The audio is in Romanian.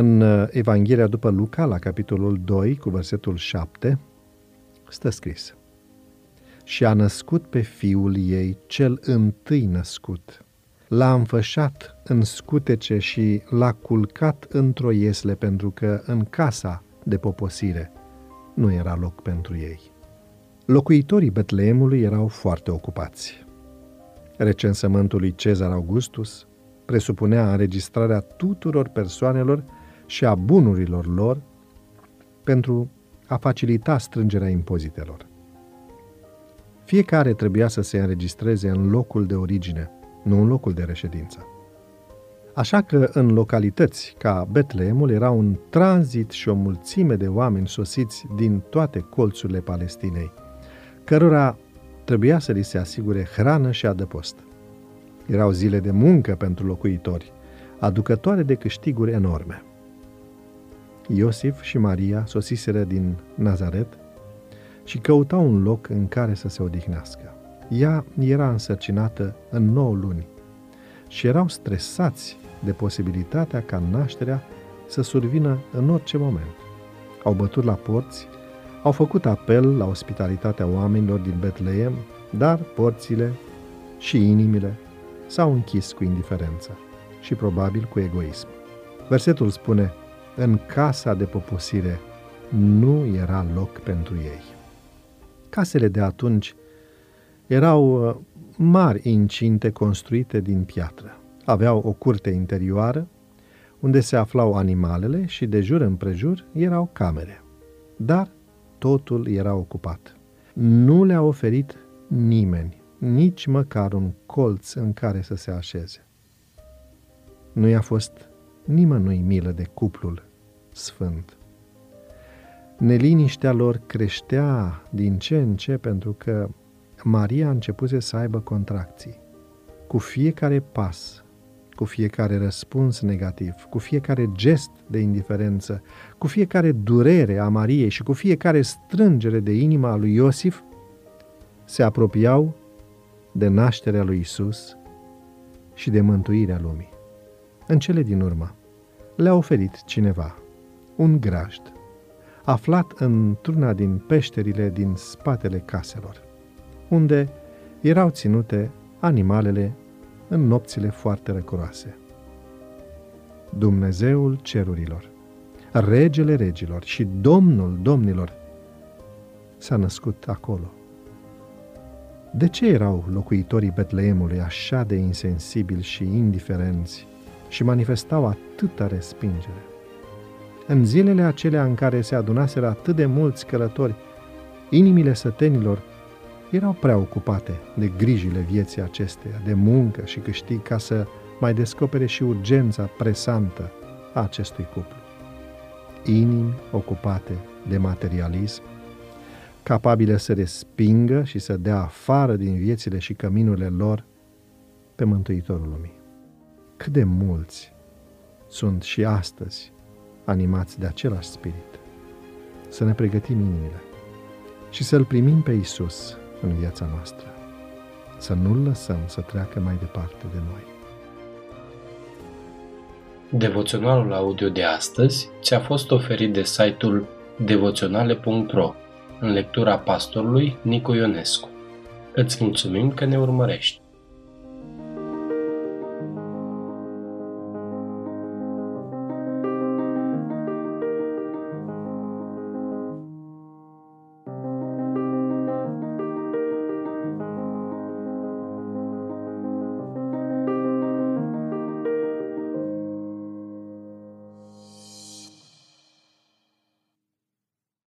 În Evanghelia după Luca, la capitolul 2, cu versetul 7, stă scris Și a născut pe fiul ei cel întâi născut. L-a înfășat în scutece și l-a culcat într-o iesle pentru că în casa de poposire nu era loc pentru ei. Locuitorii Betleemului erau foarte ocupați. Recensământul lui Cezar Augustus presupunea înregistrarea tuturor persoanelor și a bunurilor lor pentru a facilita strângerea impozitelor. Fiecare trebuia să se înregistreze în locul de origine, nu în locul de reședință. Așa că în localități ca Betleemul era un tranzit și o mulțime de oameni sosiți din toate colțurile Palestinei, cărora trebuia să li se asigure hrană și adăpost. Erau zile de muncă pentru locuitori, aducătoare de câștiguri enorme. Iosif și Maria sosiseră din Nazaret și căutau un loc în care să se odihnească. Ea era însărcinată în 9 luni și erau stresați de posibilitatea ca nașterea să survină în orice moment. Au bătut la porți, au făcut apel la ospitalitatea oamenilor din Betleem, dar porțile și inimile s-au închis cu indiferență și probabil cu egoism. Versetul spune, în casa de poposire nu era loc pentru ei. Casele de atunci erau uh, mari incinte construite din piatră. Aveau o curte interioară, unde se aflau animalele și de jur împrejur erau camere. Dar totul era ocupat. Nu le-a oferit nimeni, nici măcar un colț în care să se așeze. Nu i-a fost nimănui milă de cuplul sfânt. Neliniștea lor creștea din ce în ce pentru că Maria a început să aibă contracții. Cu fiecare pas, cu fiecare răspuns negativ, cu fiecare gest de indiferență, cu fiecare durere a Mariei și cu fiecare strângere de inima a lui Iosif, se apropiau de nașterea lui Isus și de mântuirea lumii. În cele din urmă, le-a oferit cineva un grajd, aflat într-una din peșterile din spatele caselor, unde erau ținute animalele în nopțile foarte răcoroase. Dumnezeul cerurilor, regele regilor și domnul domnilor s-a născut acolo. De ce erau locuitorii Betleemului așa de insensibili și indiferenți și manifestau atâta respingere? În zilele acelea în care se adunaseră atât de mulți călători, inimile sătenilor erau prea ocupate de grijile vieții acesteia, de muncă și câștig ca să mai descopere și urgența presantă a acestui cuplu. Inimi ocupate de materialism, capabile să respingă și să dea afară din viețile și căminurile lor pe Mântuitorul Lumii. Cât de mulți sunt și astăzi animați de același spirit. Să ne pregătim inimile și să-L primim pe Isus în viața noastră. Să nu-L lăsăm să treacă mai departe de noi. Devoționalul audio de astăzi ți-a fost oferit de site-ul devoționale.ro în lectura pastorului Nicu Ionescu. Îți mulțumim că ne urmărești!